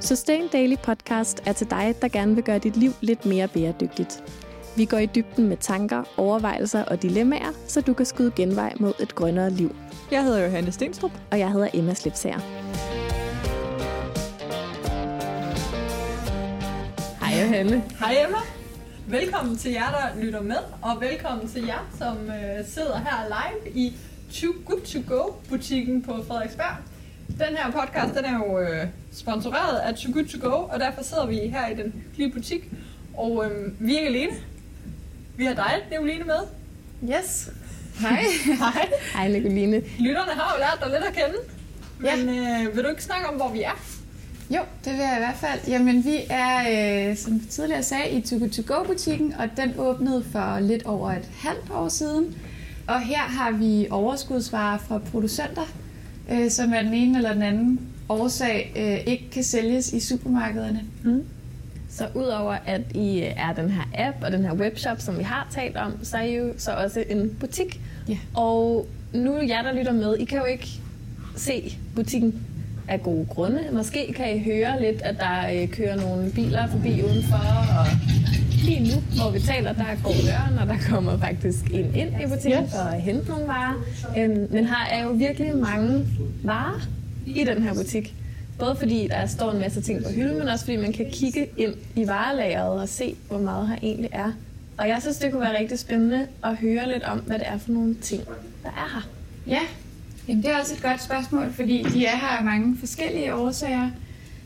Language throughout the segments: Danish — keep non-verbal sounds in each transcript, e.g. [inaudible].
Sustain Daily Podcast er til dig, der gerne vil gøre dit liv lidt mere bæredygtigt. Vi går i dybden med tanker, overvejelser og dilemmaer, så du kan skyde genvej mod et grønnere liv. Jeg hedder Johanne Stenstrup. Og jeg hedder Emma Slipsager. Hej Johanne. Hej Emma. Velkommen til jer, der lytter med, og velkommen til jer, som øh, sidder her live i Too Good To Go-butikken på Frederiksberg. Den her podcast den er jo øh, sponsoreret af Too Good To Go, og derfor sidder vi her i den lille butik. Og øh, vi er ikke alene. Vi har dig, Nicoline, med. Yes. Hej. [laughs] Hej. Hej, Nicoline. Lytterne har jo lært dig lidt at kende. Men ja. øh, vil du ikke snakke om, hvor vi er? Jo, det vil jeg i hvert fald. Jamen, vi er, øh, som tidligere sagde, i Too Good To Go-butikken, og den åbnede for lidt over et halvt år siden. Og her har vi overskudsvarer fra producenter, øh, som af den ene eller den anden årsag øh, ikke kan sælges i supermarkederne. Mm. Så udover at I er den her app og den her webshop, som vi har talt om, så er I jo så også en butik. Ja. Og nu jer, der lytter med, I kan jo ikke se butikken af gode grunde. Måske kan I høre lidt, at der øh, kører nogle biler forbi udenfor, og lige nu, hvor vi taler, der går døren, og der kommer faktisk en ind i butikken for at hente nogle varer. Øhm, men her er jo virkelig mange varer i den her butik. Både fordi der står en masse ting på hylden, men også fordi man kan kigge ind i varelageret og se, hvor meget her egentlig er. Og jeg synes, det kunne være rigtig spændende at høre lidt om, hvad det er for nogle ting, der er her. Ja, Jamen, det er også et godt spørgsmål, fordi de er her af mange forskellige årsager.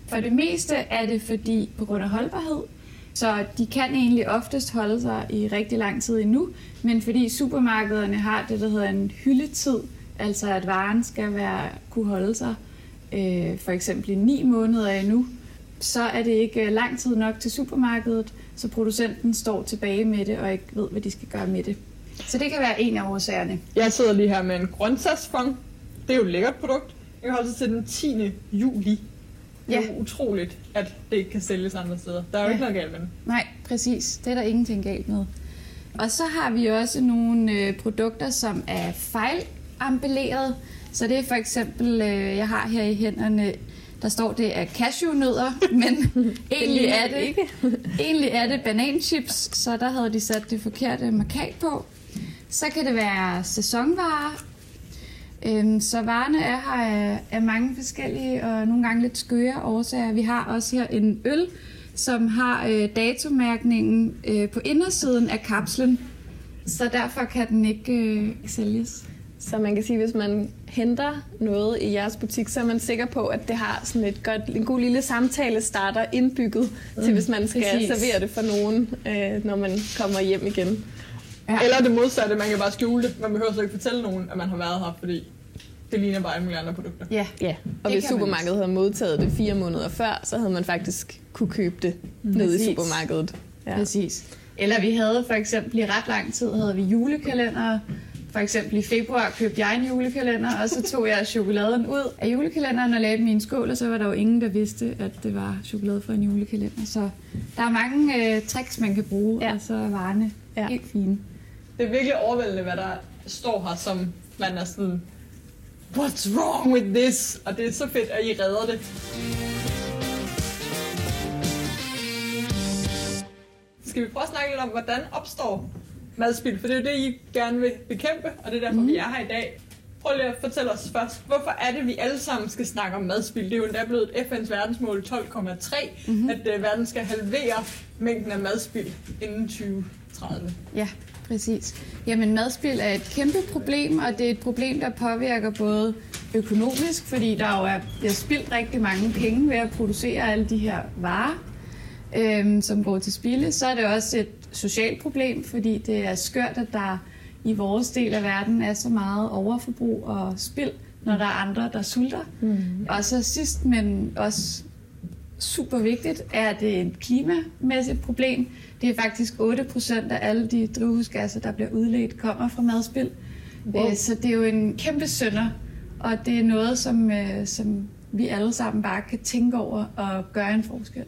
For det meste er det fordi på grund af holdbarhed, så de kan egentlig oftest holde sig i rigtig lang tid endnu, men fordi supermarkederne har det, der hedder en hyldetid, altså at varen skal være, kunne holde sig øh, for eksempel i 9 måneder endnu, så er det ikke lang tid nok til supermarkedet, så producenten står tilbage med det og ikke ved, hvad de skal gøre med det. Så det kan være en af årsagerne. Jeg sidder lige her med en grøntsagsfond. Det er jo et lækkert produkt. Jeg kan holde sig til den 10. juli. Det er ja. utroligt, at det ikke kan sælges andre steder. Der er jo ja. ikke noget galt med det. Nej, præcis. Det er der ingenting galt med. Og så har vi også nogle øh, produkter, som er fejlambelleret. Så det er for eksempel, øh, jeg har her i hænderne, der står det er cashewnødder, [laughs] men egentlig, er det, ikke. [laughs] egentlig er det bananchips, så der havde de sat det forkerte markat på. Så kan det være sæsonvarer. Øhm, så varerne er her af, af mange forskellige og nogle gange lidt skøre årsager. Vi har også her en øl, som har øh, datomærkningen øh, på indersiden af kapslen, så derfor kan den ikke øh, sælges. Så man kan sige, at hvis man henter noget i jeres butik, så er man sikker på, at det har sådan et godt, en god lille samtale starter indbygget mm, til, hvis man skal præcis. servere det for nogen, øh, når man kommer hjem igen. Ja. Eller det modsatte, man kan bare skjule det. Man behøver så ikke fortælle nogen, at man har været her, fordi det ligner bare alle mulige andre produkter. Ja, ja. og det hvis supermarkedet havde modtaget det fire måneder før, så havde man faktisk kunne købe det mm. nede i supermarkedet. Ja. Præcis. Eller vi havde for eksempel i ret lang tid havde vi julekalender. For eksempel i februar købte jeg en julekalender, og så tog jeg chokoladen ud af julekalenderen og lagde dem i en skål, og så var der jo ingen, der vidste, at det var chokolade fra en julekalender. Så der er mange øh, tricks, man kan bruge, ja. og så er varerne ja. helt fine. Det er virkelig overvældende, hvad der står her, som man er sådan, what's wrong with this? Og det er så fedt, at I redder det. Skal vi prøve at snakke lidt om, hvordan opstår madspil? For det er jo det, I gerne vil bekæmpe, og det er derfor, mm. vi er her i dag. Prøv lige at fortælle os først, hvorfor er det, vi alle sammen skal snakke om madspil? Det er jo endda blevet FN's verdensmål 12,3, mm-hmm. at uh, verden skal halvere mængden af madspil inden 2030. Ja, Præcis. Jamen madspil er et kæmpe problem, og det er et problem, der påvirker både økonomisk, fordi der jo er, bliver spildt rigtig mange penge ved at producere alle de her varer, øhm, som går til spilde. Så er det også et socialt problem, fordi det er skørt, at der i vores del af verden er så meget overforbrug og spild, når der er andre, der sulter. Mm. Og så sidst, men også super vigtigt, er det et klimamæssigt problem. Det er faktisk 8% af alle de drivhusgasser, der bliver udledt, kommer fra madspil. Wow. Øh, så det er jo en kæmpe sønder, og det er noget, som, øh, som vi alle sammen bare kan tænke over og gøre en forskel.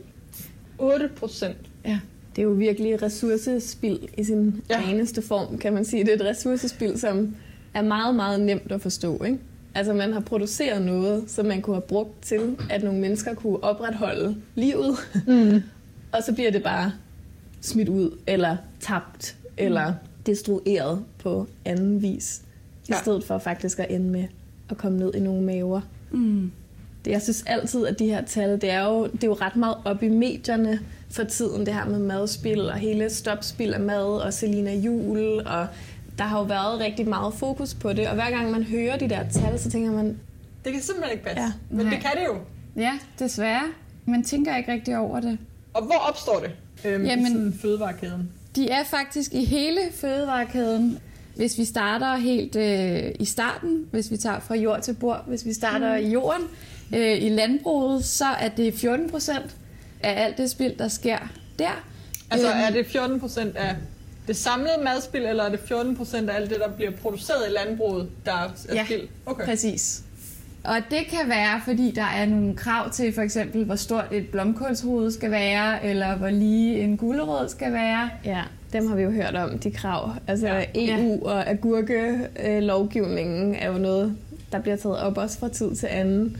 8%? Ja. Det er jo virkelig ressourcespild i sin ja. reneste form, kan man sige. Det er et ressourcespild, som er meget, meget nemt at forstå, ikke? Altså man har produceret noget, som man kunne have brugt til, at nogle mennesker kunne opretholde livet. Mm. [laughs] og så bliver det bare smidt ud, eller tabt, mm. eller destrueret på anden vis. I ja. stedet for faktisk at ende med at komme ned i nogle maver. Mm. Det, jeg synes altid, at de her tal, det er jo, det er jo ret meget op i medierne for tiden, det her med madspil og hele stopspil af mad og Selina Jul og der har jo været rigtig meget fokus på det, og hver gang man hører de der tal, så tænker man... Det kan simpelthen ikke passe, ja. men Nej. det kan det jo. Ja, desværre. Man tænker ikke rigtig over det. Og hvor opstår det øhm, Jamen, i sådan fødevarekæden? De er faktisk i hele fødevarekæden. Hvis vi starter helt øh, i starten, hvis vi tager fra jord til bord, hvis vi starter mm. i jorden, øh, i landbruget, så er det 14 procent af alt det spild, der sker der. Altså øhm, er det 14 procent af det samlede madspil, eller er det 14 procent af alt det, der bliver produceret i landbruget, der er ja, spild? Okay. præcis. Og det kan være, fordi der er nogle krav til for eksempel, hvor stort et blomkålshoved skal være, eller hvor lige en gulerod skal være. Ja, dem har vi jo hørt om, de krav. Altså ja. EU og agurke-lovgivningen er jo noget, der bliver taget op også fra tid til anden.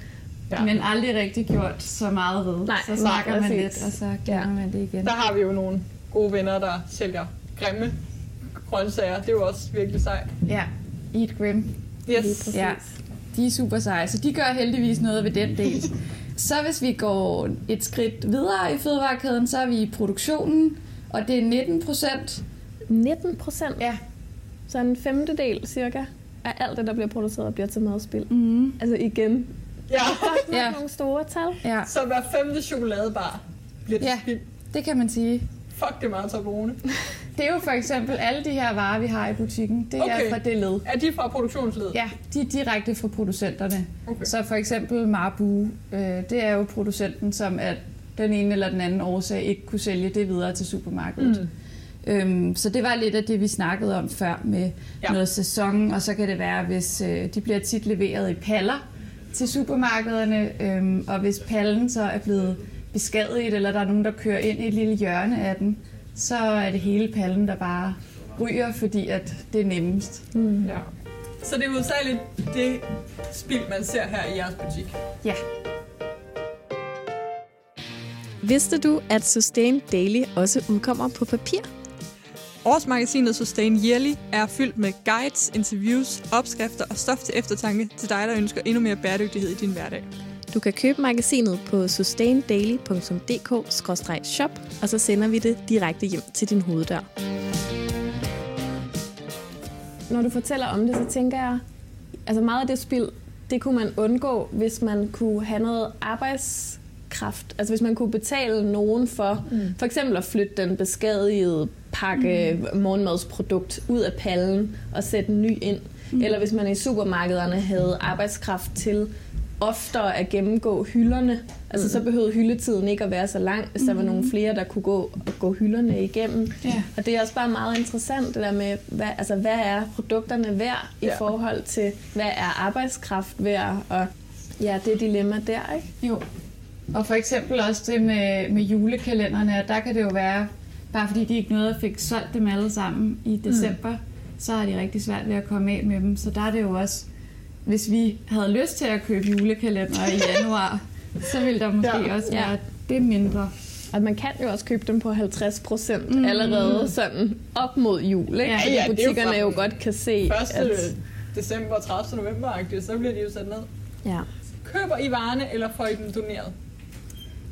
Ja. Men aldrig rigtig gjort så meget ved. Nej, så snakker man lidt, og så glemmer ja. man det igen. Der har vi jo nogle gode venner, der sælger grimme grøntsager. Det er jo også virkelig sejt. Ja, eat grim. Yes. Ja, de er super seje, så de gør heldigvis noget ved den del. [laughs] Så hvis vi går et skridt videre i fødevarekæden, så er vi i produktionen, og det er 19 procent. 19 procent? Ja. Så en femtedel cirka af alt det, der bliver produceret, bliver til madspil. Mm. Altså igen. Ja. Der er ja. nogle store tal. Ja. Så hver femte chokoladebar bliver til ja, spild. det kan man sige. Fuck, det er meget Toblerone. Det er jo for eksempel alle de her varer, vi har i butikken. Det okay. er fra det led. Er de fra produktionsledet? Ja, de er direkte fra producenterne. Okay. Så for eksempel Marbu, øh, det er jo producenten, som at den ene eller den anden årsag ikke kunne sælge det videre til supermarkedet. Mm. Øhm, så det var lidt af det, vi snakkede om før med ja. noget sæson, og så kan det være, hvis øh, de bliver tit leveret i paller til supermarkederne, øhm, og hvis pallen så er blevet beskadiget, eller der er nogen, der kører ind i et lille hjørne af den, så er det hele pallen, der bare ryger, fordi at det er nemmest. Mm. Ja. Så det er hovedsageligt det spil, man ser her i jeres butik? Ja. Vidste du, at Sustain Daily også udkommer på papir? Årsmagasinet Sustain Yearly er fyldt med guides, interviews, opskrifter og stof til eftertanke til dig, der ønsker endnu mere bæredygtighed i din hverdag. Du kan købe magasinet på sustaindaily.dk-shop, og så sender vi det direkte hjem til din hoveddør. Når du fortæller om det, så tænker jeg, altså meget af det spil, det kunne man undgå, hvis man kunne have noget arbejdskraft. Altså hvis man kunne betale nogen for, mm. for eksempel at flytte den beskadigede pakke mm. morgenmadsprodukt ud af pallen og sætte en ny ind. Mm. Eller hvis man i supermarkederne havde arbejdskraft til oftere at gennemgå hylderne. Altså, mm. så behøvede hyldetiden ikke at være så lang, hvis der var nogle mm. flere, der kunne gå og gå hylderne igennem. Ja. Og det er også bare meget interessant, det der med, hvad, altså, hvad er produkterne værd i ja. forhold til, hvad er arbejdskraft værd, og ja, det er dilemma der, ikke? Jo. Og for eksempel også det med, med julekalenderne, der kan det jo være, bare fordi de ikke nåede at fik solgt dem alle sammen i december, mm. så har de rigtig svært ved at komme af med dem. Så der er det jo også hvis vi havde lyst til at købe julekalender i januar, [laughs] så ville der måske ja. også være ja. det mindre. At man kan jo også købe dem på 50 procent mm. allerede sådan op mod jul, ikke? Ja, ja, butikkerne jo, jo godt kan se. 1. At... december og 30. november, så bliver de jo sat ned. Ja. Køber I varerne, eller får I dem doneret?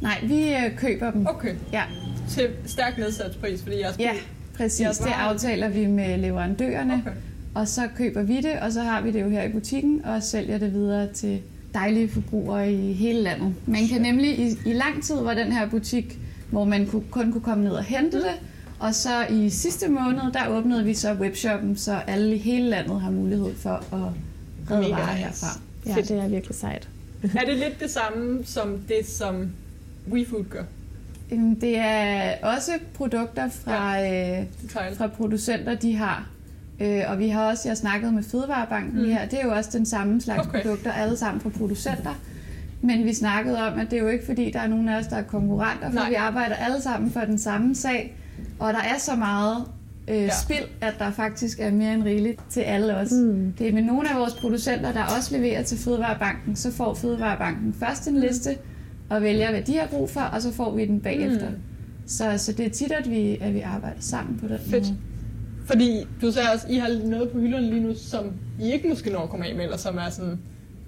Nej, vi øh, køber dem. Okay. Ja. Til stærkt nedsat pris, fordi jeres Ja, præcis. Jeres det aftaler vi med leverandørerne. Okay. Og så køber vi det, og så har vi det jo her i butikken, og sælger det videre til dejlige forbrugere i hele landet. Man kan nemlig i, i lang tid var den her butik, hvor man kunne, kun kunne komme ned og hente det, og så i sidste måned, der åbnede vi så webshoppen, så alle i hele landet har mulighed for at redde varer herfra. Ja, det er virkelig sejt. er det lidt det samme som det, som WeFood gør? Det er også produkter fra, ja, øh, fra producenter, de har. Øh, og vi har også, jeg har snakket med Fødevarebanken mm. her, det er jo også den samme slags okay. produkter, alle sammen fra producenter. Men vi snakkede om, at det er jo ikke fordi, der er nogen af os, der er konkurrenter, for Nej. vi arbejder alle sammen for den samme sag. Og der er så meget øh, ja. spild, at der faktisk er mere end rigeligt til alle os. Mm. Det er med nogle af vores producenter, der også leverer til Fødevarebanken, så får Fødevarebanken først en liste og vælger, hvad de har brug for, og så får vi den bagefter. Mm. Så, så det er tit, at vi, at vi arbejder sammen på den Fedt. måde. Fordi du sagde også, I har noget på hylderne lige nu, som I ikke måske når at komme af med, eller som er sådan,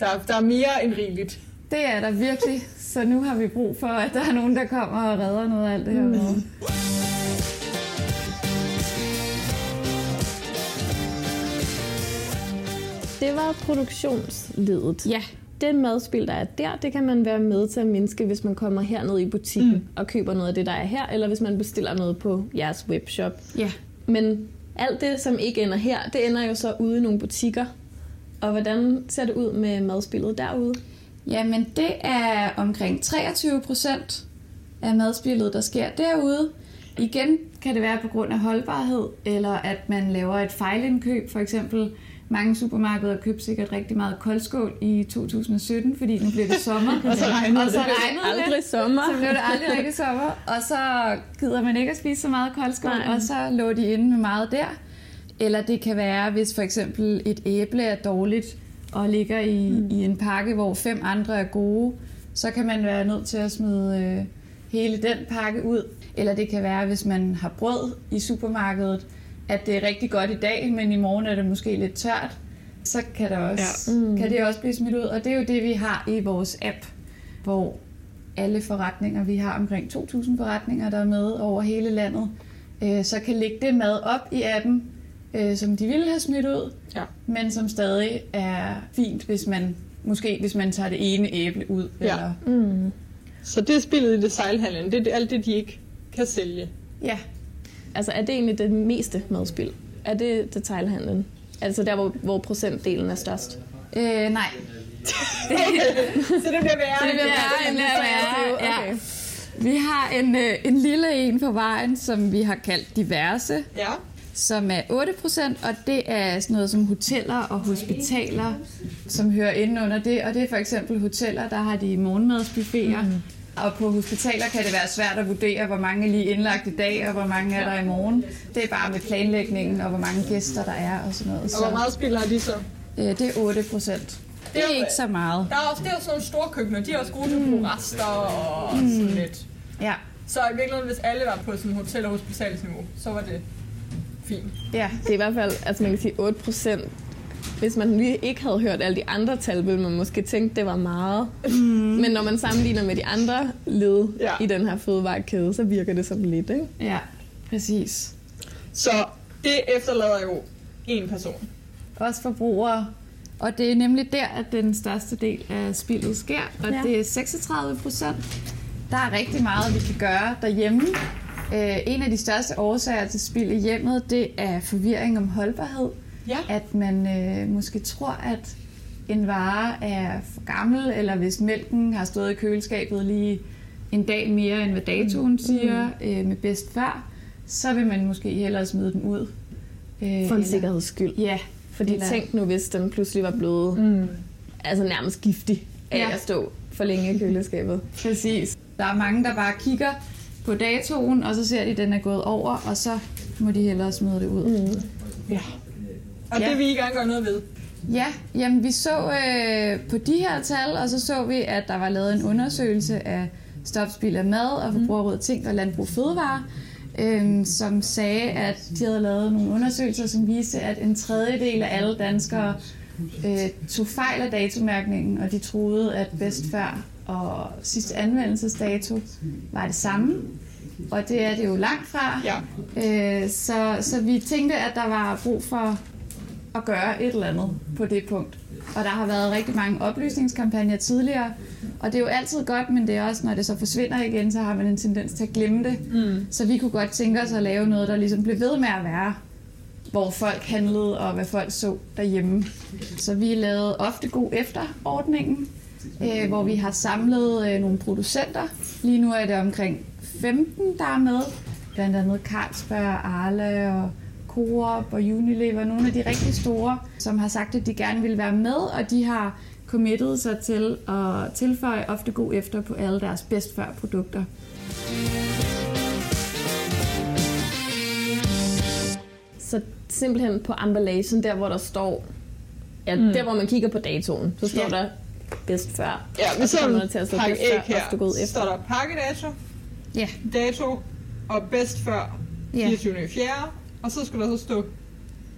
der, der er mere end rigeligt. Det er der virkelig. Så nu har vi brug for, at der er nogen, der kommer og redder noget af alt det her. Mm. Det var produktionsledet. Ja. Det madspil, der er der, det kan man være med til at mindske, hvis man kommer herned i butikken mm. og køber noget af det, der er her, eller hvis man bestiller noget på jeres webshop. Ja. Men alt det, som ikke ender her, det ender jo så ude i nogle butikker. Og hvordan ser det ud med madspillet derude? Jamen, det er omkring 23 procent af madspillet, der sker derude. Igen kan det være på grund af holdbarhed, eller at man laver et fejlindkøb. For eksempel, mange supermarkeder købte sikkert rigtig meget koldskål i 2017, fordi nu blev det sommer. [laughs] og så regnede, og så regnede det. Aldrig sommer. Så blev det aldrig rigtig sommer. Og så gider man ikke at spise så meget koldskål, Nej. og så lå de inde med meget der. Eller det kan være, hvis for eksempel et æble er dårligt, og ligger i, mm. i en pakke, hvor fem andre er gode, så kan man være nødt til at smide øh, hele den pakke ud. Eller det kan være, hvis man har brød i supermarkedet, at det er rigtig godt i dag, men i morgen er det måske lidt tørt, så kan, der også, ja. mm. kan det også blive smidt ud. Og det er jo det, vi har i vores app, hvor alle forretninger, vi har omkring 2.000 forretninger, der er med over hele landet, øh, så kan lægge det mad op i appen, øh, som de ville have smidt ud, ja. men som stadig er fint, hvis man måske hvis man tager det ene æble ud. Ja. Eller... Mm. Så det er spillet i det sejlhandlen, det er alt det, de ikke kan sælge. Ja. Altså er det egentlig det meste madspil? Er det detailhandlen? Altså der, hvor, hvor procentdelen er størst? Øh, nej. okay. [laughs] Så det bliver værre. Det bliver værre, end det er. Ja. Okay. Vi har en, øh, en lille en på vejen, som vi har kaldt diverse. Ja som er 8%, og det er sådan noget som hoteller og hospitaler, som hører ind under det. Og det er for eksempel hoteller, der har de morgenmadsbuffeter. Mm. Og på hospitaler kan det være svært at vurdere, hvor mange er lige indlagt i dag, og hvor mange er der i morgen. Det er bare med planlægningen, og hvor mange gæster der er, og sådan noget. Og hvor meget spiller har de så? det er 8 procent. Det er ikke så meget. Der er også, det er jo sådan nogle store køkkener, de er også gode til at bruge rester og mm. sådan lidt. Ja. Så i virkeligheden, hvis alle var på sådan hotel- og hospitalsniveau, så var det fint. Ja, det er i hvert fald, altså man kan sige 8 procent. Hvis man lige ikke havde hørt alle de andre tal, ville man måske tænke, det var meget. Mm. Men når man sammenligner med de andre led ja. i den her fødevarekæde, så virker det som lidt, ikke? Ja, præcis. Så det efterlader jo en person. Også forbrugere. Og det er nemlig der, at den største del af spillet sker, og ja. det er 36 procent. Der er rigtig meget, vi kan gøre derhjemme Øh, en af de største årsager til spild i hjemmet, det er forvirring om holdbarhed. Ja. At man øh, måske tror, at en vare er for gammel, eller hvis mælken har stået i køleskabet lige en dag mere, end hvad datoen mm. siger, øh, med bedst før, så vil man måske hellere smide den ud. Øh, for en sikkerheds skyld. Ja. Fordi eller... tænk nu, hvis den pludselig var blevet mm. altså nærmest giftig af ja. at stå for længe i køleskabet. Præcis. Der er mange, der bare kigger på datoen, og så ser de, at den er gået over, og så må de hellere smide det ud. Mm. Ja. Og ja. det vil I gerne gøre noget ved? Ja, jamen vi så øh, på de her tal, og så så vi, at der var lavet en undersøgelse af stopspil af mad og forbrugerrådet ting og landbrug fødevare, øh, som sagde, at de havde lavet nogle undersøgelser, som viste, at en tredjedel af alle danskere øh, tog fejl af datomærkningen, og de troede, at bedst før og sidste anvendelsesdato var det samme. Og det er det jo langt fra. Ja. Øh, så, så vi tænkte, at der var brug for at gøre et eller andet på det punkt. Og der har været rigtig mange oplysningskampagner tidligere, og det er jo altid godt, men det er også, når det så forsvinder igen, så har man en tendens til at glemme det. Mm. Så vi kunne godt tænke os at lave noget, der ligesom blev ved med at være, hvor folk handlede og hvad folk så derhjemme. Så vi lavede ofte god efter-ordningen, øh, hvor vi har samlet øh, nogle producenter. Lige nu er det omkring 15, der er med. Blandt andet Carlsberg, Arla og Coop og Unilever, nogle af de rigtig store, som har sagt, at de gerne vil være med, og de har committet sig til at tilføje ofte god efter på alle deres bedst før produkter. Så simpelthen på emballagen, der hvor der står, ja, mm. der hvor man kigger på datoen, så står Ja. der bedst før. Ja, vi så kommer der til at stå pakke bedst æg før, her. ofte Så efter. står der pakkedato, Ja, dato og bedst før Ja. 24. i 4. Og så skulle der så stå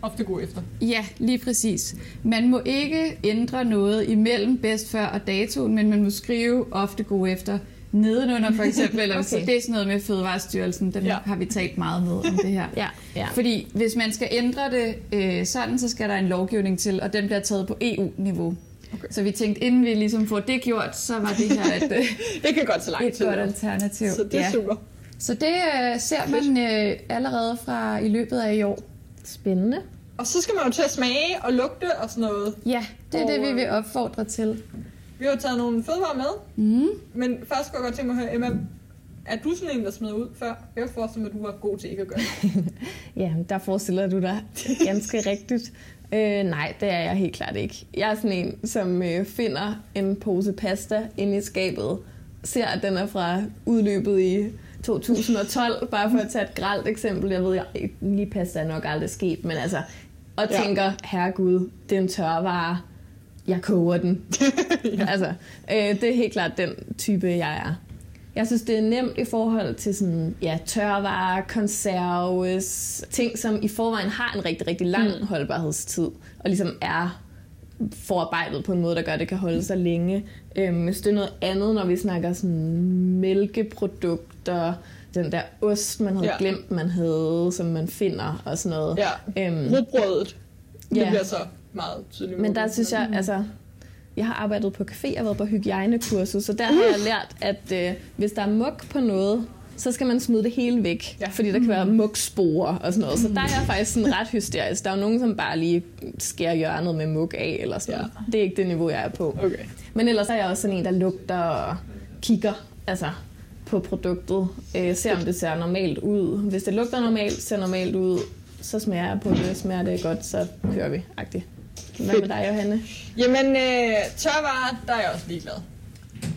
ofte god efter. ja, lige præcis. Man må ikke ændre noget imellem bedst før og datoen, men man må skrive ofte god efter nedenunder for eksempel. [laughs] Eller så Okay. det er sådan noget med Fødevarestyrelsen, dem Ja. har vi talt meget med om det her. [laughs] Ja, ja. Fordi hvis man skal ændre det øh, sådan, så skal der en lovgivning til, og den bliver taget på EU-niveau. Okay. Så vi tænkte, inden vi ligesom får det gjort, så var det her et, [laughs] øh, Det kan godt så lang et godt alternativ. Så det er ja. super. Så det øh, ser man øh, allerede fra i løbet af i år. Spændende. Og så skal man jo til at smage og lugte og sådan noget. Ja, det er Og, det, vi øh, vil opfordre til. Vi har taget nogle fødevarer med, Mm. men først kunne jeg godt tænke mig at høre, Emma, er du sådan en, der smider ud før? Jeg kan forestille mig, at du var god til ikke at gøre det. [laughs] Ja, der forestiller du dig [laughs] ganske rigtigt. Øh, nej, det er jeg helt klart ikke. Jeg er sådan en, som øh, finder en pose pasta inde i skabet, ser, at den er fra udløbet i 2012, bare for at tage et gralt eksempel. Jeg ved, jeg, lige pasta er nok aldrig sket, men altså, og Ja. tænker, herregud, det er en tørvare, jeg koger den. [laughs] ja. Altså, øh, det er helt klart den type, jeg er. Jeg synes, det er nemt i forhold til sådan, ja, tørvarer, konserves, ting, som i forvejen har en rigtig, rigtig lang mm. holdbarhedstid, og ligesom er forarbejdet på en måde, der gør, at det kan holde sig længe. Øhm, hvis det er noget andet, når vi snakker sådan mælkeprodukter, den der ost, man havde Ja. glemt, man havde, som man finder og sådan noget. Ja, Øhm, rugbrødet. Det Ja. bliver så meget tydeligt. men der synes jeg, altså, jeg har arbejdet på café og været på hygiejnekursus, så der har jeg lært, at øh, hvis der er muk på noget, så skal man smide det hele væk, Ja. fordi der kan være muksporer og sådan noget. Så der er jeg faktisk sådan ret hysterisk. Der er jo nogen, som bare lige skærer hjørnet med muk af, eller sådan Ja. noget. Det er ikke det niveau, jeg er på. Okay. Men ellers er jeg også sådan en, der lugter og kigger altså, på produktet. Øh, ser, om det ser normalt ud. Hvis det lugter normalt, ser normalt ud, så smager jeg på det. Smager det godt, så kører vi. -agtigt. Hvad med dig, Johanne? Jamen, øh, tørvarer, der er jeg også ligeglad.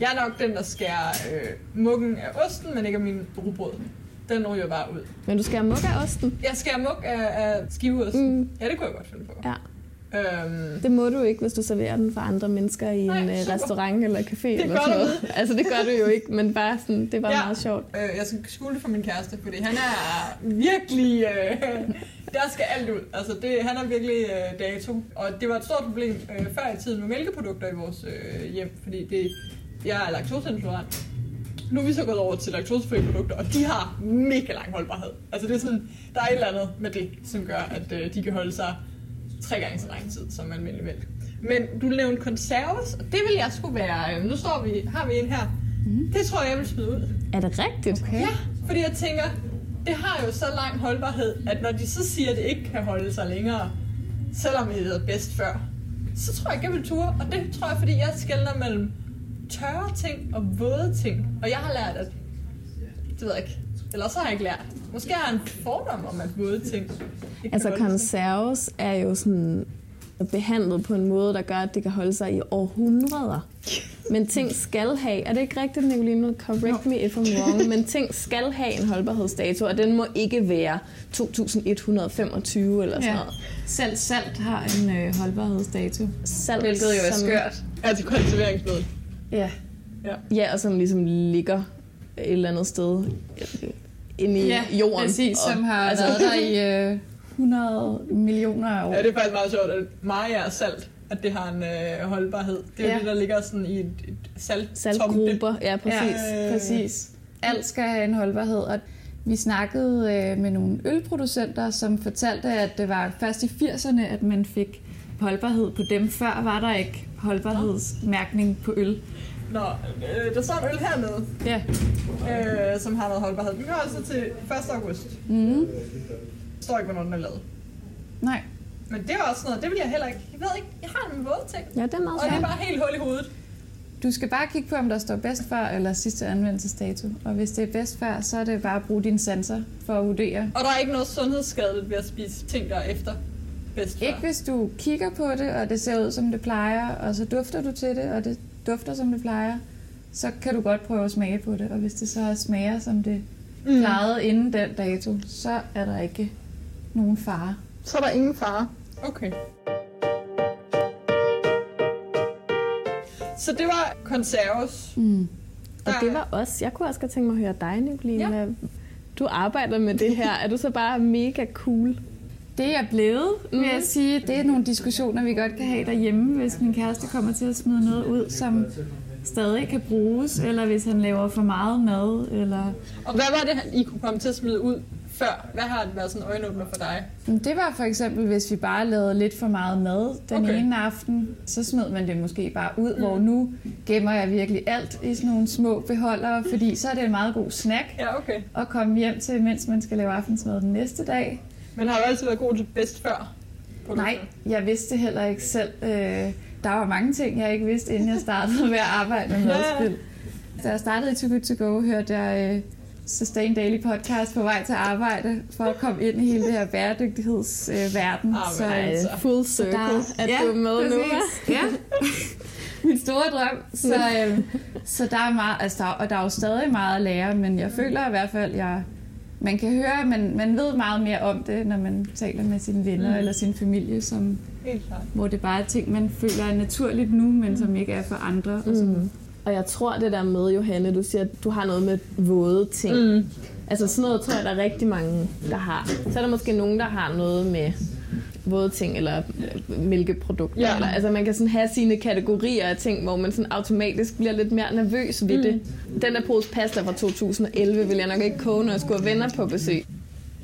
Jeg er nok den, der skærer øh, mukken af osten, men ikke af min rugbrød. Den ryger bare ud. Men du have muk af osten? Jeg skærer muk af, af skiveosten. Mm. Ja, det kunne jeg godt finde på. Ja. Øhm, Det må du ikke, hvis du serverer den for andre mennesker i Nej, en øh, super. restaurant eller café eller godt sådan noget. Altså, det gør du jo ikke, men bare sådan, det var Ja. meget sjovt. øh, jeg skal skule det for min kæreste, fordi han er virkelig... Øh, [laughs] der skal alt ud. Altså, det, han er virkelig øh, dato. Og det var et stort problem øh, før i tiden med mælkeprodukter i vores øh, hjem, fordi det, jeg er laktoseintolerant. Nu er vi så gået over til laktosefri produkter, og de har mega lang holdbarhed. Altså det er sådan, der er et eller andet med det, som gør, at øh, de kan holde sig tre gange så lang tid som almindelig mælk. Men du nævnte konserves, og det vil jeg skulle være... Øh, nu står vi, har vi en her. Mm. Det tror jeg, jeg vil smide ud. Er det rigtigt? Okay. Ja, fordi jeg tænker, det har jo så lang holdbarhed, at når de så siger, at det ikke kan holde sig længere, selvom det hedder bedst før, så tror jeg ikke, jeg vil ture. Og det tror jeg, fordi jeg skældner mellem tørre ting og våde ting. Og jeg har lært, at... Det ved jeg ikke. Eller så har jeg ikke lært. Måske har jeg en fordom om, at våde ting Altså, konserves er jo sådan behandlet på en måde, der gør, at det kan holde sig i århundreder. Men ting skal have, er det ikke rigtigt, Nicoline? Correct me if I'm wrong, [laughs] men ting skal have en holdbarhedsdato, og den må ikke være 2125 eller sådan Ja. noget. Selv salt har en øh, holdbarhedsdato. Salt, Hvilket jo er som- skørt. Altså konserveringsmiddel. Ja. Ja. Ja, og som ligesom ligger et eller andet sted øh, inde i ja, jorden. præcis, Og- som har altså, været der i [laughs] øh, 100 millioner af år. Ja, det er faktisk meget sjovt, at Maja er salt, at det har en øh, holdbarhed. Det er Ja. det, der ligger sådan i et, et salt Saltgrupper, ja, præcis. Ja, Øh. præcis. Alt skal have en holdbarhed, og vi snakkede øh, med nogle ølproducenter, som fortalte, at det var først i 80'erne, at man fik holdbarhed på dem. Før var der ikke holdbarhedsmærkning på øl. Nå, øh, der står en øl hernede, Ja. øh, som har noget holdbarhed. Den går altså til 1. august. Mm. Der står ikke, hvornår den er lavet. Nej. Men det er også noget, det vil jeg heller ikke. Jeg ved ikke, jeg har det med våde ting. Ja, det er meget Og det er bare helt hul i hovedet. Du skal bare kigge på, om der står bedst før eller sidste anvendelsesdato. Og hvis det er bedst før, så er det bare at bruge dine sanser for at vurdere. Og der er ikke noget sundhedsskadeligt ved at spise ting, der er efter bedst. Ikke hvis du kigger på det, og det ser ud som det plejer, og så dufter du til det, og det dufter som det plejer, så kan du godt prøve at smage på det. Og hvis det så smager som det Mm. plejede inden den dato, så er der ikke nogen fare. Så er der ingen fare. Okay. Så det var konserves. Mm. Og det var også, jeg kunne også godt tænke mig at høre dig, Nicoline. Ja. Du arbejder med det her. Er du så bare mega cool? Det er blevet, vil Mhm. jeg sige. Det er nogle diskussioner, vi godt kan have derhjemme, hvis min kæreste kommer til at smide noget ud, som stadig kan bruges, eller hvis han laver for meget mad, eller... Og hvad var det, han- I kunne komme til at smide ud før? Hvad har det været sådan en øjenåbner for dig? Det var for eksempel, hvis vi bare lavede lidt for meget mad den okay. ene aften, så smed man det måske bare ud, mm. hvor nu gemmer jeg virkelig alt i sådan nogle små beholdere, fordi så er det en meget god snack Ja, okay. at komme hjem til, mens man skal lave aftensmad den næste dag. Men har du altid været god til bedst før? Nej, jeg vidste heller ikke selv. Øh, der var mange ting, jeg ikke vidste, inden jeg startede med at arbejde med [laughs] madspil. Da jeg startede i Too Good To Go, hørte jeg øh, Sustain Daily podcast på vej til arbejde, for at komme ind i hele det her bæredygtighedsverden. Ah, men altså. Full circle, at du er med nu. Ja. [laughs] Min store drøm. Så, øh, så der er meget, altså der, og der er jo stadig meget at lære, men jeg føler i hvert fald, jeg, man kan høre, man, man ved meget mere om det, når man taler med sine venner Mm. mm. eller sin familie, som, Helt hvor det bare er ting, man føler er naturligt nu, men som ikke er for andre. Og som, Mm. Og jeg tror det der med, Johanne, du siger, at du har noget med våde ting. Mm. Altså sådan noget tror jeg, der er rigtig mange, der har. Så er der måske nogen, der har noget med våde ting eller øh, mælkeprodukter. Ja. Eller, altså man kan sådan have sine kategorier af ting, hvor man sådan automatisk bliver lidt mere nervøs ved det. Den der pose pasta fra 2011 vil jeg nok ikke koge, når jeg skulle have venner på besøg.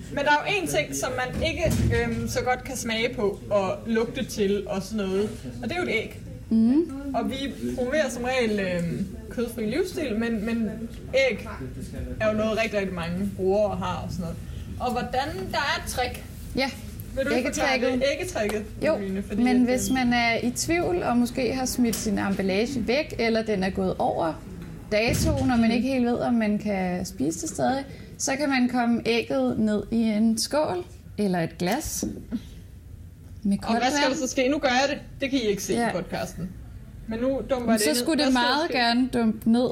Men der er jo en ting, som man ikke øhm, så godt kan smage på og lugte til og sådan noget. Og det er jo et æg. mm. Og vi promoverer som regel øhm, kødfri livsstil, men, men æg er jo noget rigtig, rigtig mange bruger og har og sådan noget. Og hvordan, der er et trick. Ja, Vil du Æggetrækket. Æggetrækket. jo, Line, fordi men hvis øhm, man er i tvivl og måske har smidt sin emballage væk, eller den er gået over datoen, og man ikke helt ved, om man kan spise det stadig, så kan man komme ægget ned i en skål eller et glas med Og hvad skal der så ske? Nu gør jeg det. Det kan I ikke se Ja. i podcasten. Men nu dumper Men det så ned. skulle det meget gerne dumpe ned.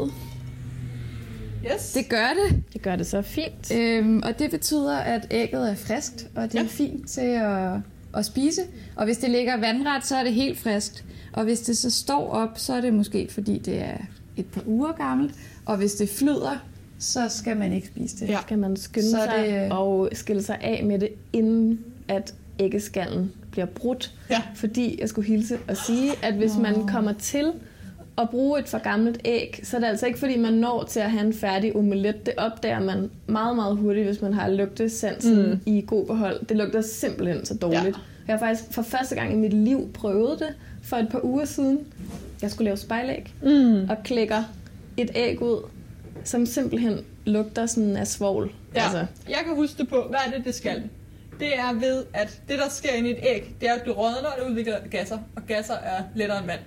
Yes. Det gør det. Det gør det så fint. Øhm, og det betyder, at ægget er friskt, og det er Ja. fint til at, at spise. Og hvis det ligger vandret, så er det helt friskt. Og hvis det så står op, så er det måske, fordi det er et par uger gammelt. Og hvis det flyder, så skal man ikke spise det. Ja. Skal man skynde Så sig det- og skille sig af med det, inden at æggeskallen bliver brudt. Ja. Fordi jeg skulle hilse og sige, at hvis man kommer til at bruge et for gammelt æg, så er det altså ikke fordi, man når til at have en færdig omelet. Det opdager man meget, meget hurtigt, hvis man har lugtesansen Mm. i god behold. Det lugter simpelthen så dårligt. Ja. Jeg har faktisk for første gang i mit liv prøvet det for et par uger siden. Jeg skulle lave spejlæg Mm. og klikker et æg ud, som simpelthen lugter sådan af svovl. Ja. Altså, Jeg kan huske det på, hvad er det, det skal? Det er ved, at det, der sker inde i et æg, det er, at det rådner, og det udvikler gasser, og gasser er lettere end vand.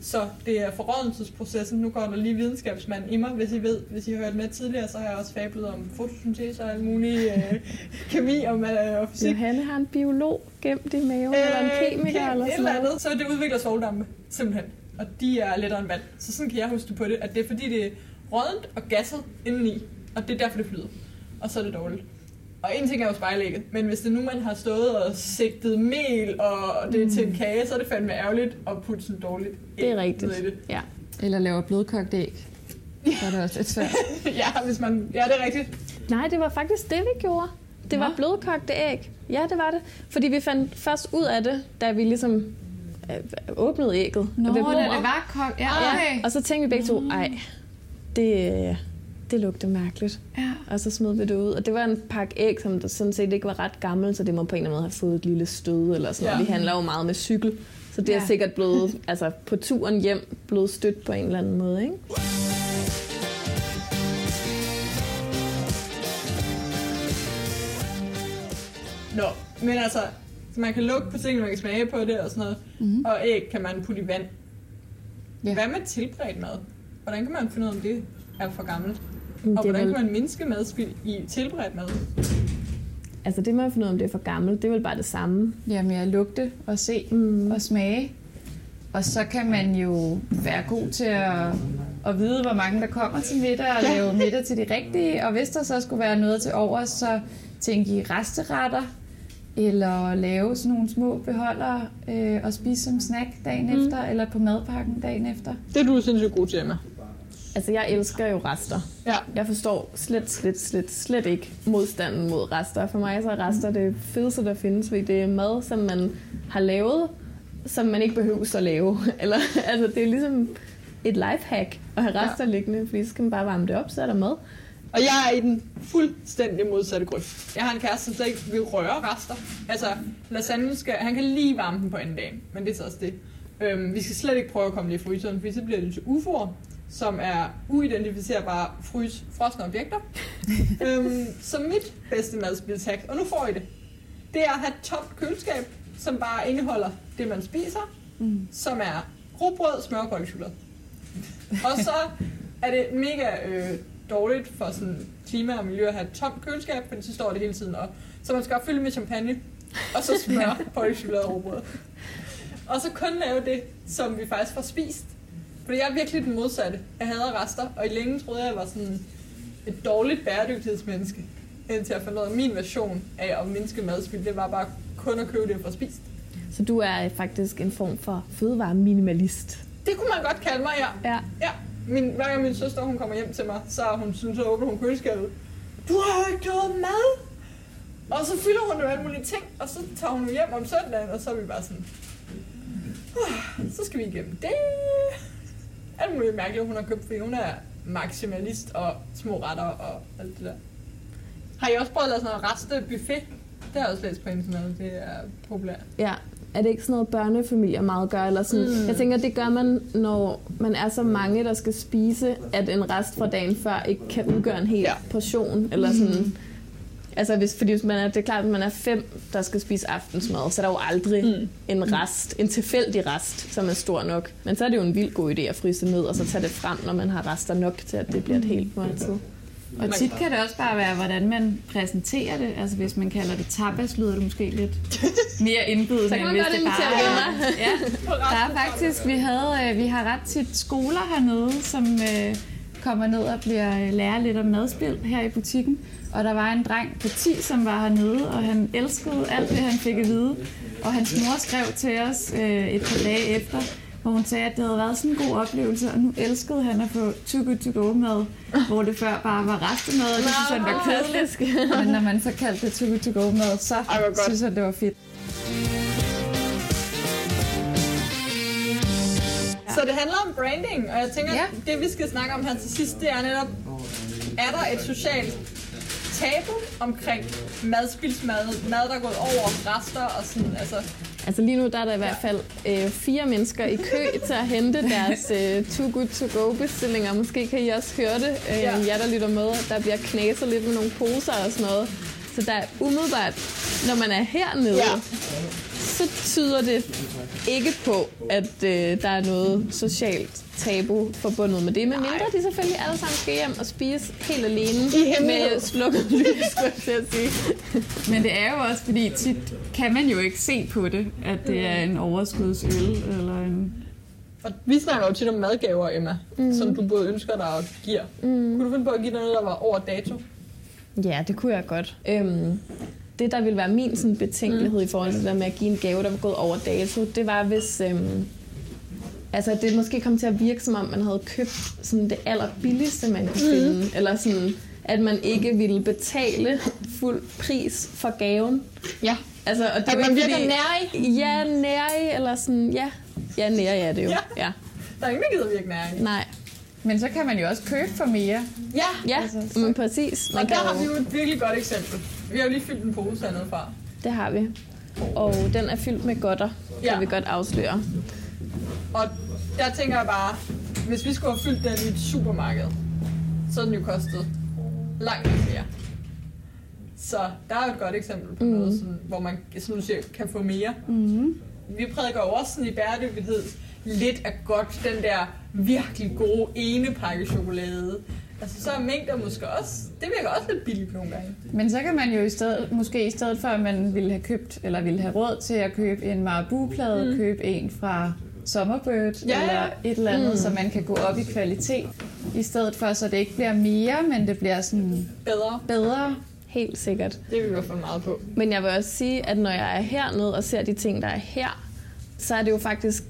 Så det er forrådnelsesprocessen. Nu kommer der lige videnskabsmand i mig, hvis I ved, hvis I har hørt med tidligere, så har jeg også fablet om fotosyntese og alt muligt øh, [laughs] kemi og, øh, og fysik. Johanne har en biolog gemt i maven, øh, eller en kemiker kem- eller sådan eller noget. andet. Så det udvikler soldampe, simpelthen. Og de er lettere end vand. Så sådan kan jeg huske på det, at det er fordi, det er rådent og gasset indeni. Og det er derfor, det flyder. Og så er det dårligt. Og en ting er jo spejlægget, men hvis det nu man har stået og sigtet mel, og det er til en kage, så er det fandme ærgerligt at putte sådan dårligt Det er æg rigtigt. ned i det. Ja. Eller laver blødkogt æg. [laughs] Så er det også lidt svært. [laughs] ja, hvis man, ja, det er rigtigt. Nej, det var faktisk det, vi gjorde. Det var Nå. blødkogte æg. Ja, det var det. Fordi vi fandt først ud af det, da vi ligesom øh, åbnede ægget. Nå, ved da bordet. det var kogt. Ja, Ja, okay. og så tænkte vi begge to, ej, det, det lugter mærkeligt. Ja. Og så smed vi det ud. Og det var en pakke æg, som der sådan set ikke var ret gammel, så det må på en eller anden måde have fået et lille stød eller sådan noget. Ja. Vi handler jo meget med cykel, så det er Ja. sikkert blevet, altså på turen hjem, blevet stødt på en eller anden måde, ikke? Nå, men altså, så man kan lugte på tingene, man kan smage på det og sådan noget. Mhm. Og æg kan man putte i vand. Ja. Hvad med tilberedt mad? Hvordan kan man finde ud af, om det er for gammelt? Og det, hvordan vel, kan man mindske madspild i tilberedt mad? altså det med at finde ud af, om det er for gammelt, det er vel bare det samme. Ja, med at lugte og se Mm. og smage. Og så kan man jo være god til at, at vide, hvor mange der kommer til middag, og lave middag til de rigtige. Og hvis der så skulle være noget til over, så tænke i resteretter. eller lave sådan nogle små beholdere øh, og spise som snack dagen mm. efter, eller på madpakken dagen efter. Det er du sindssygt god til, Emma. Altså, jeg elsker jo rester. Ja. Jeg forstår slet, slet, slet, slet ikke modstanden mod rester. For mig så er rester det fedeste, der findes, fordi det er mad, som man har lavet, som man ikke behøver at lave. [laughs] Eller, altså, det er ligesom et lifehack at have rester ja. liggende, fordi så skal man bare varme det op, så er der mad. Og jeg er i den fuldstændig modsatte grøft. Jeg har en kæreste, som slet ikke vil røre rester. Altså, lasagne skal, han kan lige varme den på anden dag, men det er så også det. Øhm, vi skal slet ikke prøve at komme det i fryseren, for så bliver det til UFO'er, som er uidentificerbare frys, frosne objekter. [laughs] øhm, så mit bedste madspilshack, og nu får I det, det er at have et tomt køleskab, som bare indeholder det, man spiser, mm. som er rugbrød, smør og chokolade. og så er det mega øh, dårligt for sådan klima og miljø at have et tomt køleskab, fordi så står det hele tiden op. Så man skal fylde med champagne, og så smør, [laughs] chokolade og rugbrød. Og så kun lave det, som vi faktisk får spist. Fordi jeg er virkelig den modsatte. Jeg hader rester, og i længe troede jeg, jeg var sådan et dårligt bæredygtighedsmenneske. Indtil jeg fandt ud af, min version af at mindske madspild, det var bare kun at købe det for spist. Så du er faktisk en form for fødevareminimalist? Det kunne man godt kalde mig, ja. Ja. ja. Min, hver gang min søster hun kommer hjem til mig, så hun synes, så åbner hun køleskabet. Du har jo ikke noget mad! Og så fylder hun jo alle mulige ting, og så tager hun hjem om søndagen, og så er vi bare sådan, så skal vi igennem det. Alt muligt mærkeligt, hun har købt, fordi hun er maksimalist og små retter og alt det der. Har I også prøvet at lave sådan noget reste buffet? Det har jeg også læst på internettet, det er populært. Ja, er det ikke sådan noget børnefamilier meget gør? Eller sådan? Mm. Jeg tænker, det gør man, når man er så mange, der skal spise, at en rest fra dagen før ikke kan udgøre en hel ja. portion. Eller sådan, mm. Altså, hvis, fordi hvis man er, det er klart, at man er fem, der skal spise aftensmad, så er der jo aldrig mm. en rest, en tilfældig rest, som er stor nok. Men så er det jo en vild god idé at fryse ned, og så tage det frem, når man har rester nok til, at det bliver et helt måltid. Og tit kan det også bare være, hvordan man præsenterer det. Altså hvis man kalder det tapas, lyder det måske lidt [laughs] mere indbydende, så kan man end hvis det bare er... Ja, der er faktisk, vi, havde, øh, vi har ret tit skoler hernede, som øh, kommer ned og bliver lærer lidt om madspil her i butikken. Og der var en dreng på 10, som var hernede, og han elskede alt det, han fik at vide. Og hans mor skrev til os øh, et par dage efter, hvor hun sagde, at det havde været sådan en god oplevelse, og nu elskede han at få too good to go mad, hvor det før bare var restemad, og det synes han var kedeligt. Men når man så kaldte det too good to go mad, så synes han, det var fedt. Så det handler om branding, og jeg tænker, ja. det vi skal snakke om her til sidst, det er netop, er der et socialt tabu omkring madspilsmad, mad, der er gået over rester og sådan, altså... Altså lige nu der er der i hvert fald øh, fire mennesker i kø til at hente deres øh, Too Good To Go bestillinger. Måske kan I også høre det, øh, ja. jer der lytter med. Der bliver knæset lidt med nogle poser og sådan noget. Så der er umiddelbart, når man er hernede, ja. Så tyder det ikke på, at øh, der er noget socialt tabu forbundet med det. Men mindre de selvfølgelig alle sammen skal hjem og spise helt alene med slukket lys, skulle jeg til at sige. Men det er jo også, fordi tit kan man jo ikke se på det, at det er en overskudsøl eller en... Og vi snakker jo tit om madgaver, Emma, mm. som du både ønsker dig og giver. Mm. Kunne du finde på at give dig noget, der var over dato? Ja, det kunne jeg godt. Øhm, det, der ville være min sådan, betænkelighed mm. i forhold til det der med at give en gave, der var gået over dato, det var, hvis... Øhm, altså, det måske kom til at virke, som om man havde købt sådan, det allerbilligste, man kunne finde. Mm. Eller sådan, at man ikke ville betale fuld pris for gaven. Ja. Altså, og det at man virker nærig? Ja, nærig, eller sådan, ja. Ja, nærig er det jo. Ja. ja. Der er ingen, der gider virke nærig. Nej. Men så kan man jo også købe for mere. Ja, ja altså, men præcis. Man og der har vi jo et virkelig godt eksempel. Vi har jo lige fyldt en pose hernede fra. Det har vi. Og den er fyldt med godter, ja. kan vi godt afsløre. Og der tænker jeg bare, hvis vi skulle have fyldt den i et supermarked, så den jo kostet langt mere. Så der er jo et godt eksempel på mm. noget, sådan, hvor man du siger, kan få mere. Mm. Vi prædiker jo også sådan i bæredygtighed lidt af godt den der virkelig gode ene pakke chokolade. Altså så er mængder måske også, det virker også lidt billigt nogle gange. Men så kan man jo i stedet, måske i stedet for, at man ville have købt, eller ville have råd til at købe en Marabu-plade, mm. købe en fra Summerbird, ja, ja. eller et eller andet, mm. så man kan gå op i kvalitet. I stedet for, så det ikke bliver mere, men det bliver sådan bedre. bedre Helt sikkert. Det er vi fald meget på. Men jeg vil også sige, at når jeg er hernede og ser de ting, der er her, så er det jo faktisk,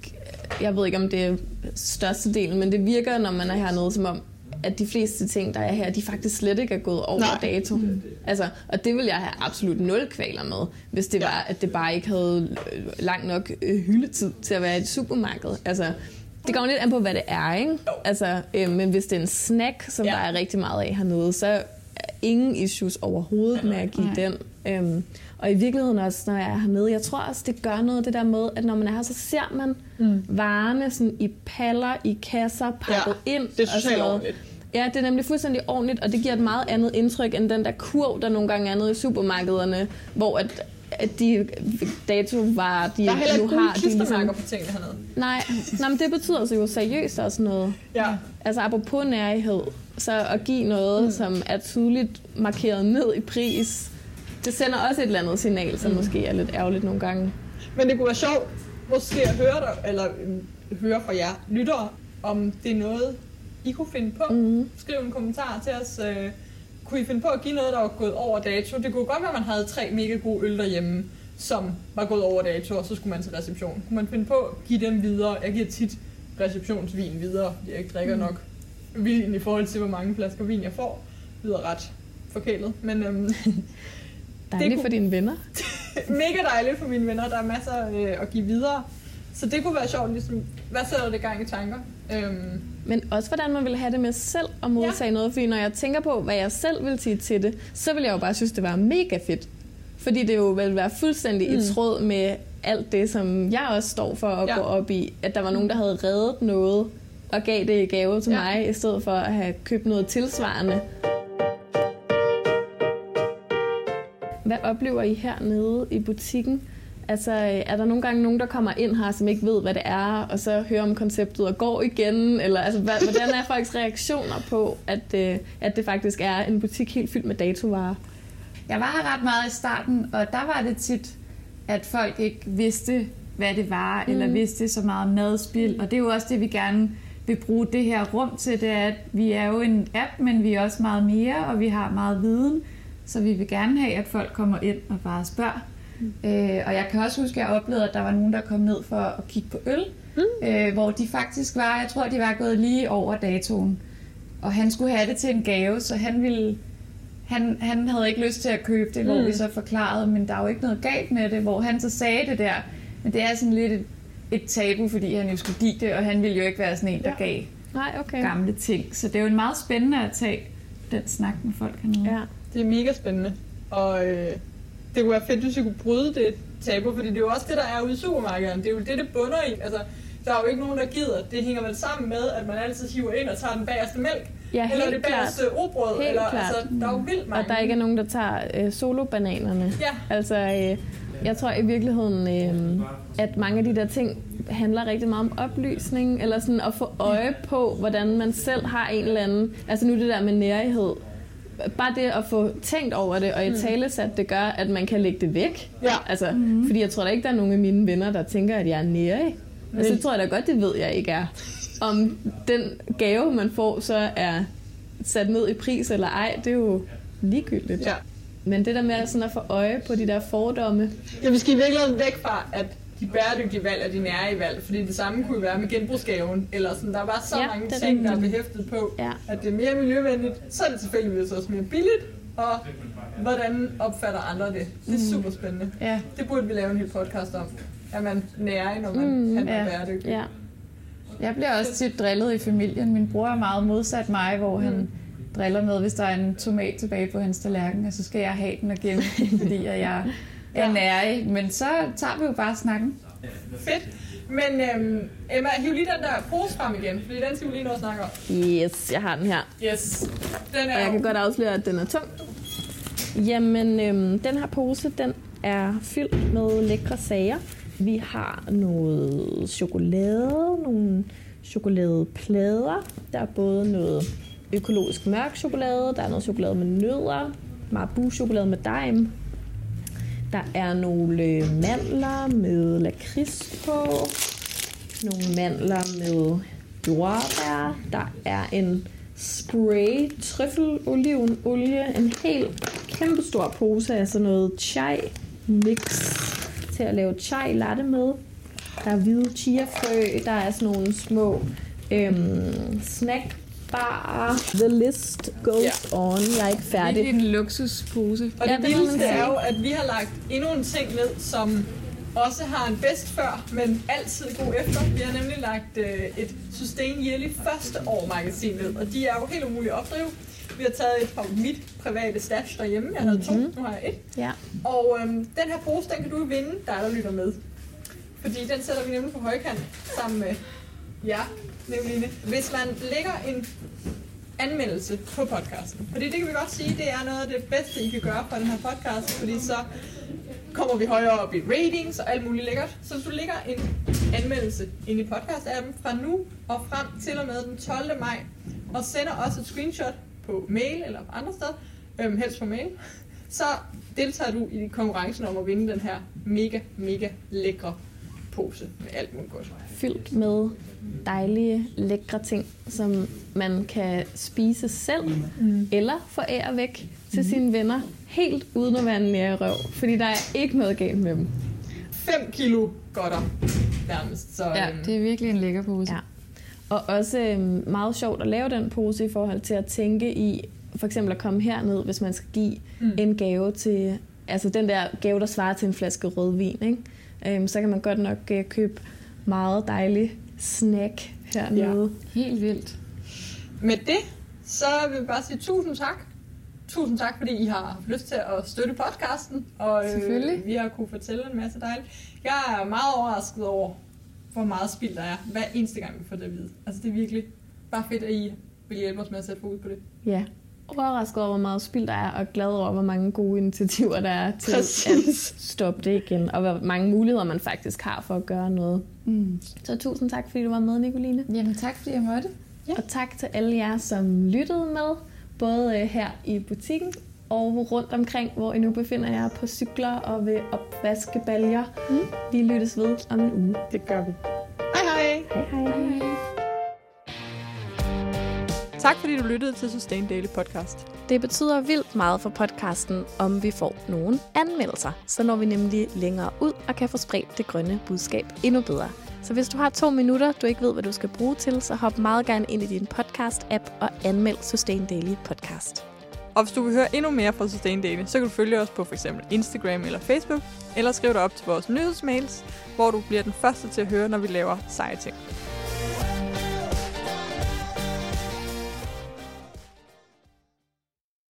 jeg ved ikke om det er største del, men det virker, når man er hernede, som om, at de fleste ting, der er her, de faktisk slet ikke er gået over Nej. dato. Altså, og det vil jeg have absolut nul kvaler med, hvis det Ja. var, at det bare ikke havde øh, lang nok øh, hyldetid til at være i et supermarked. Altså, det kommer lidt an på, hvad det er, ikke? Altså, øh, men hvis det er en snack, som ja. der er rigtig meget af hernede, så er ingen issues overhovedet med at give Nej. den. Øhm, og i virkeligheden også, når jeg er hernede, jeg tror også, det gør noget det der med, at når man er her, så ser man mm. varerne sådan i paller, i kasser, pakket Ja, ind. det er og sådan socialt noget. ordentligt. Ja, det er nemlig fuldstændig ordentligt, og det giver et meget andet indtryk end den der kurv, der nogle gange er nede i supermarkederne, hvor at, at de datovarer, de Der er heller nu har, de klistermærker på tingene hernede. Nej, nej, men det betyder så jo seriøst også noget. Ja. Altså apropos nærhed, så at give noget, mm. som er tydeligt markeret ned i pris, det sender også et eller andet signal, som mm. måske er lidt ærgerligt nogle gange. Men det kunne være sjovt, måske at høre dig, eller øh, høre fra jer lyttere, om det er noget, I kunne finde på. Mm. Skriv en kommentar til os. Øh, kunne I finde på at give noget, der var gået over dato? Det kunne godt være, at man havde tre mega gode øl derhjemme, som var gået over dato, og så skulle man til reception. Kunne man finde på at give dem videre? Jeg giver tit receptionsvin videre, fordi jeg ikke drikker Mm. nok vin i forhold til, hvor mange flasker vin jeg får. Det lyder ret forkælet, men øhm, [laughs] Dejligt kunne- for dine venner. [laughs] mega dejligt for mine venner. Der er masser øh, at give videre. Så det kunne være sjovt, ligesom, hvad sætter det gang i tanker? Øhm, Men også hvordan man vil have det med selv at modtage ja. noget. Fordi når jeg tænker på, hvad jeg selv vil sige til det, så vil jeg jo bare synes, det var mega fedt. Fordi det jo vil være fuldstændig mm. i tråd med alt det, som jeg også står for at Ja. ja. gå op i. At der var nogen, der havde reddet noget og gav det i gave til Ja. ja. mig, i stedet for at have købt noget tilsvarende. Hvad oplever I hernede i butikken? Altså, øh, er der nogle gange nogen, der kommer ind her, som ikke ved, hvad det er, og så hører om konceptet og går igen? Eller altså, hvad, hvordan er folks reaktioner på, at, øh, at det faktisk er en butik helt fyldt med datovarer? Jeg var her ret meget i starten, og der var det tit, at folk ikke vidste, hvad det var, mm. eller vidste så meget madspil. Og det er jo også det, vi gerne vil bruge det her rum til. Det er, at vi er jo en app, men vi er også meget mere, og vi har meget viden. Så vi vil gerne have, at folk kommer ind og bare spørger. Mm. Øh, og jeg kan også huske, at jeg oplevede, at der var nogen, der kom ned for at kigge på øl. Mm. Øh, hvor de faktisk var, jeg tror, de var gået lige over datoen. Og han skulle have det til en gave, så han ville han, han havde ikke lyst til at købe det, hvor Mm. vi så forklarede, men der er jo ikke noget galt med det, hvor han så sagde det der. Men det er sådan lidt et, et tabu, fordi han jo skulle give det, og han ville jo ikke være sådan en, der Ja. gav Nej, okay. gamle ting. Så det er jo en meget spændende at tage den snak med folk hernede. Ja. Det er mega spændende. Og øh, det kunne være fedt, hvis vi kunne bryde det tabu, fordi det er jo også det, der er ude i supermarkederne. Det er jo det, det bunder i. Altså, der er jo ikke nogen, der gider. Det hænger vel sammen med, at man altid hiver ind og tager den bagerste mælk. Ja, eller det bagerste obrød. Helt eller, klart. Altså, der er jo vildt mange. Og der ikke er nogen, der tager øh, solobananerne. Ja. Altså, øh, jeg tror i virkeligheden, øh, at mange af de der ting handler rigtig meget om oplysning, eller sådan at få øje på, hvordan man selv har en eller anden... Altså nu det der med nærighed. Bare det at få tænkt over det, og i talesat, det gør, at man kan lægge det væk. Ja. Altså, mm-hmm. Fordi jeg tror da ikke, der er nogen af mine venner, der tænker, at jeg er nærig. Altså, det tror jeg da godt, det ved jeg ikke er. Om den gave, man får, så er sat ned i pris eller ej, det er jo ligegyldigt. Ja. Men det der med sådan at få øje på de der fordomme, Ja, vi skal i virkeligheden væk fra, at de bæredygtige valg er de nære valg, fordi det samme kunne være med genbrugsgaven, eller sådan, der er bare så Ja, mange ting, der er behæftet på, Ja. at det er mere miljøvenligt, så er det tilfældigvis også mere billigt, og hvordan opfatter andre det? Det er super spændende. Ja. Det burde vi lave en hel podcast om. Er man nære, når man Mm, handler ja. bæredygtigt? ja. Jeg bliver også tit drillet i familien. Min bror er meget modsat mig, hvor han Mm. driller med, hvis der er en tomat tilbage på hans tallerken, og så skal jeg have den og gemme den, fordi at jeg er Ja. nærig. Men så tager vi jo bare snakken. Fedt. Men øhm, Emma, hiv lige den der pose frem igen, fordi den skal vi lige nå at snakke om. Yes, jeg har den her. Yes. Den Og er jeg jo- kan godt afsløre, at den er tung. Jamen, øhm, den her pose, den er fyldt med lækre sager. Vi har noget chokolade, nogle chokoladeplader. Der er både noget økologisk mørk chokolade, der er noget chokolade med nødder, Marabu-chokolade med dime. Der er nogle øh, mandler med lakrids på, nogle mandler med jordbær. Der er en spray trøffelolivenolie, en helt kæmpe stor pose af sådan noget chai mix til at lave chai latte med. Der er hvide chiafrø, der er sådan nogle små øhm, snack bar. The list goes Ja. on. Jeg er ikke Det færdig. er en luksuspose. Og Ja, det det vildeste er jo, at vi har lagt endnu en ting ned, som også har en bedst før, men altid god efter. Vi har nemlig lagt øh, et Sustain Yearly første år magasin ned, og de er jo helt umulige at opdrive. Vi har taget et fra mit private stash derhjemme. Jeg havde to, Mhm. nu har jeg et. Ja. Og øhm, den her pose, den kan du vinde, der er der lytter med. Fordi den sætter vi nemlig på højkant sammen med Ja, Nicoline. Hvis man lægger en anmeldelse på podcasten. Fordi det kan vi godt sige, det er noget af det bedste, I kan gøre for den her podcast, fordi så kommer vi højere op i ratings og alt muligt lækkert. Så hvis du lægger en anmeldelse ind i podcast-appen fra nu og frem til og med den 12. maj, og sender også et screenshot på mail eller andre steder, øhm, helst på mail, så deltager du i konkurrencen om at vinde den her mega, mega lækre pose med alt muligt godt. Fyldt med dejlige, lækre ting, som man kan spise selv, mm. eller forære væk til Mhm. sine venner, helt uden at være en nære røv. Fordi der er ikke noget galt med dem. 5 kilo godter nærmest. Så, Ja, øhm, det er virkelig en lækker pose. Ja. Og også øhm, meget sjovt at lave den pose i forhold til at tænke i, for eksempel at komme herned, hvis man skal give Mm. mm. en gave til, altså den der gave, der svarer til en flaske rødvin, ikke? Øhm, så kan man godt nok øh, købe meget dejlig snack hernede. Helt vildt. Med det, så vil vi bare sige tusind tak. Tusind tak, fordi I har haft lyst til at støtte podcasten. Og øh, Selvfølgelig. vi har kunne fortælle en masse dejligt. Jeg er meget overrasket over, hvor meget spild der er, hver eneste gang vi får det at vide. Altså det er virkelig bare fedt, at I vil hjælpe os med at sætte fokus på det. Ja. Overrasket over, hvor meget spild der er, og glad over, hvor mange gode initiativer der er til Præcis. at stoppe det igen, og hvor mange muligheder man faktisk har for at gøre noget. Mm. Så tusind tak, fordi du var med, Nicoline. Jamen tak, fordi jeg måtte. Ja. Og tak til alle jer, som lyttede med, både øh, her i butikken og rundt omkring, hvor I nu befinder jer på cykler og ved opvaskebaljer. Mm. Vi lyttes ved om en uge. Det gør vi. Hej hej! Hej hej. Tak fordi du lyttede til Sustain Daily Podcast. Det betyder vildt meget for podcasten, om vi får nogle anmeldelser. Så når vi nemlig længere ud og kan få spredt det grønne budskab endnu bedre. Så hvis du har to minutter, du ikke ved, hvad du skal bruge til, så hop meget gerne ind i din podcast-app og anmeld Sustain Daily Podcast. Og hvis du vil høre endnu mere fra Sustain Daily, så kan du følge os på f.eks. Instagram eller Facebook, eller skriv dig op til vores nyhedsmails, hvor du bliver den første til at høre, når vi laver seje ting.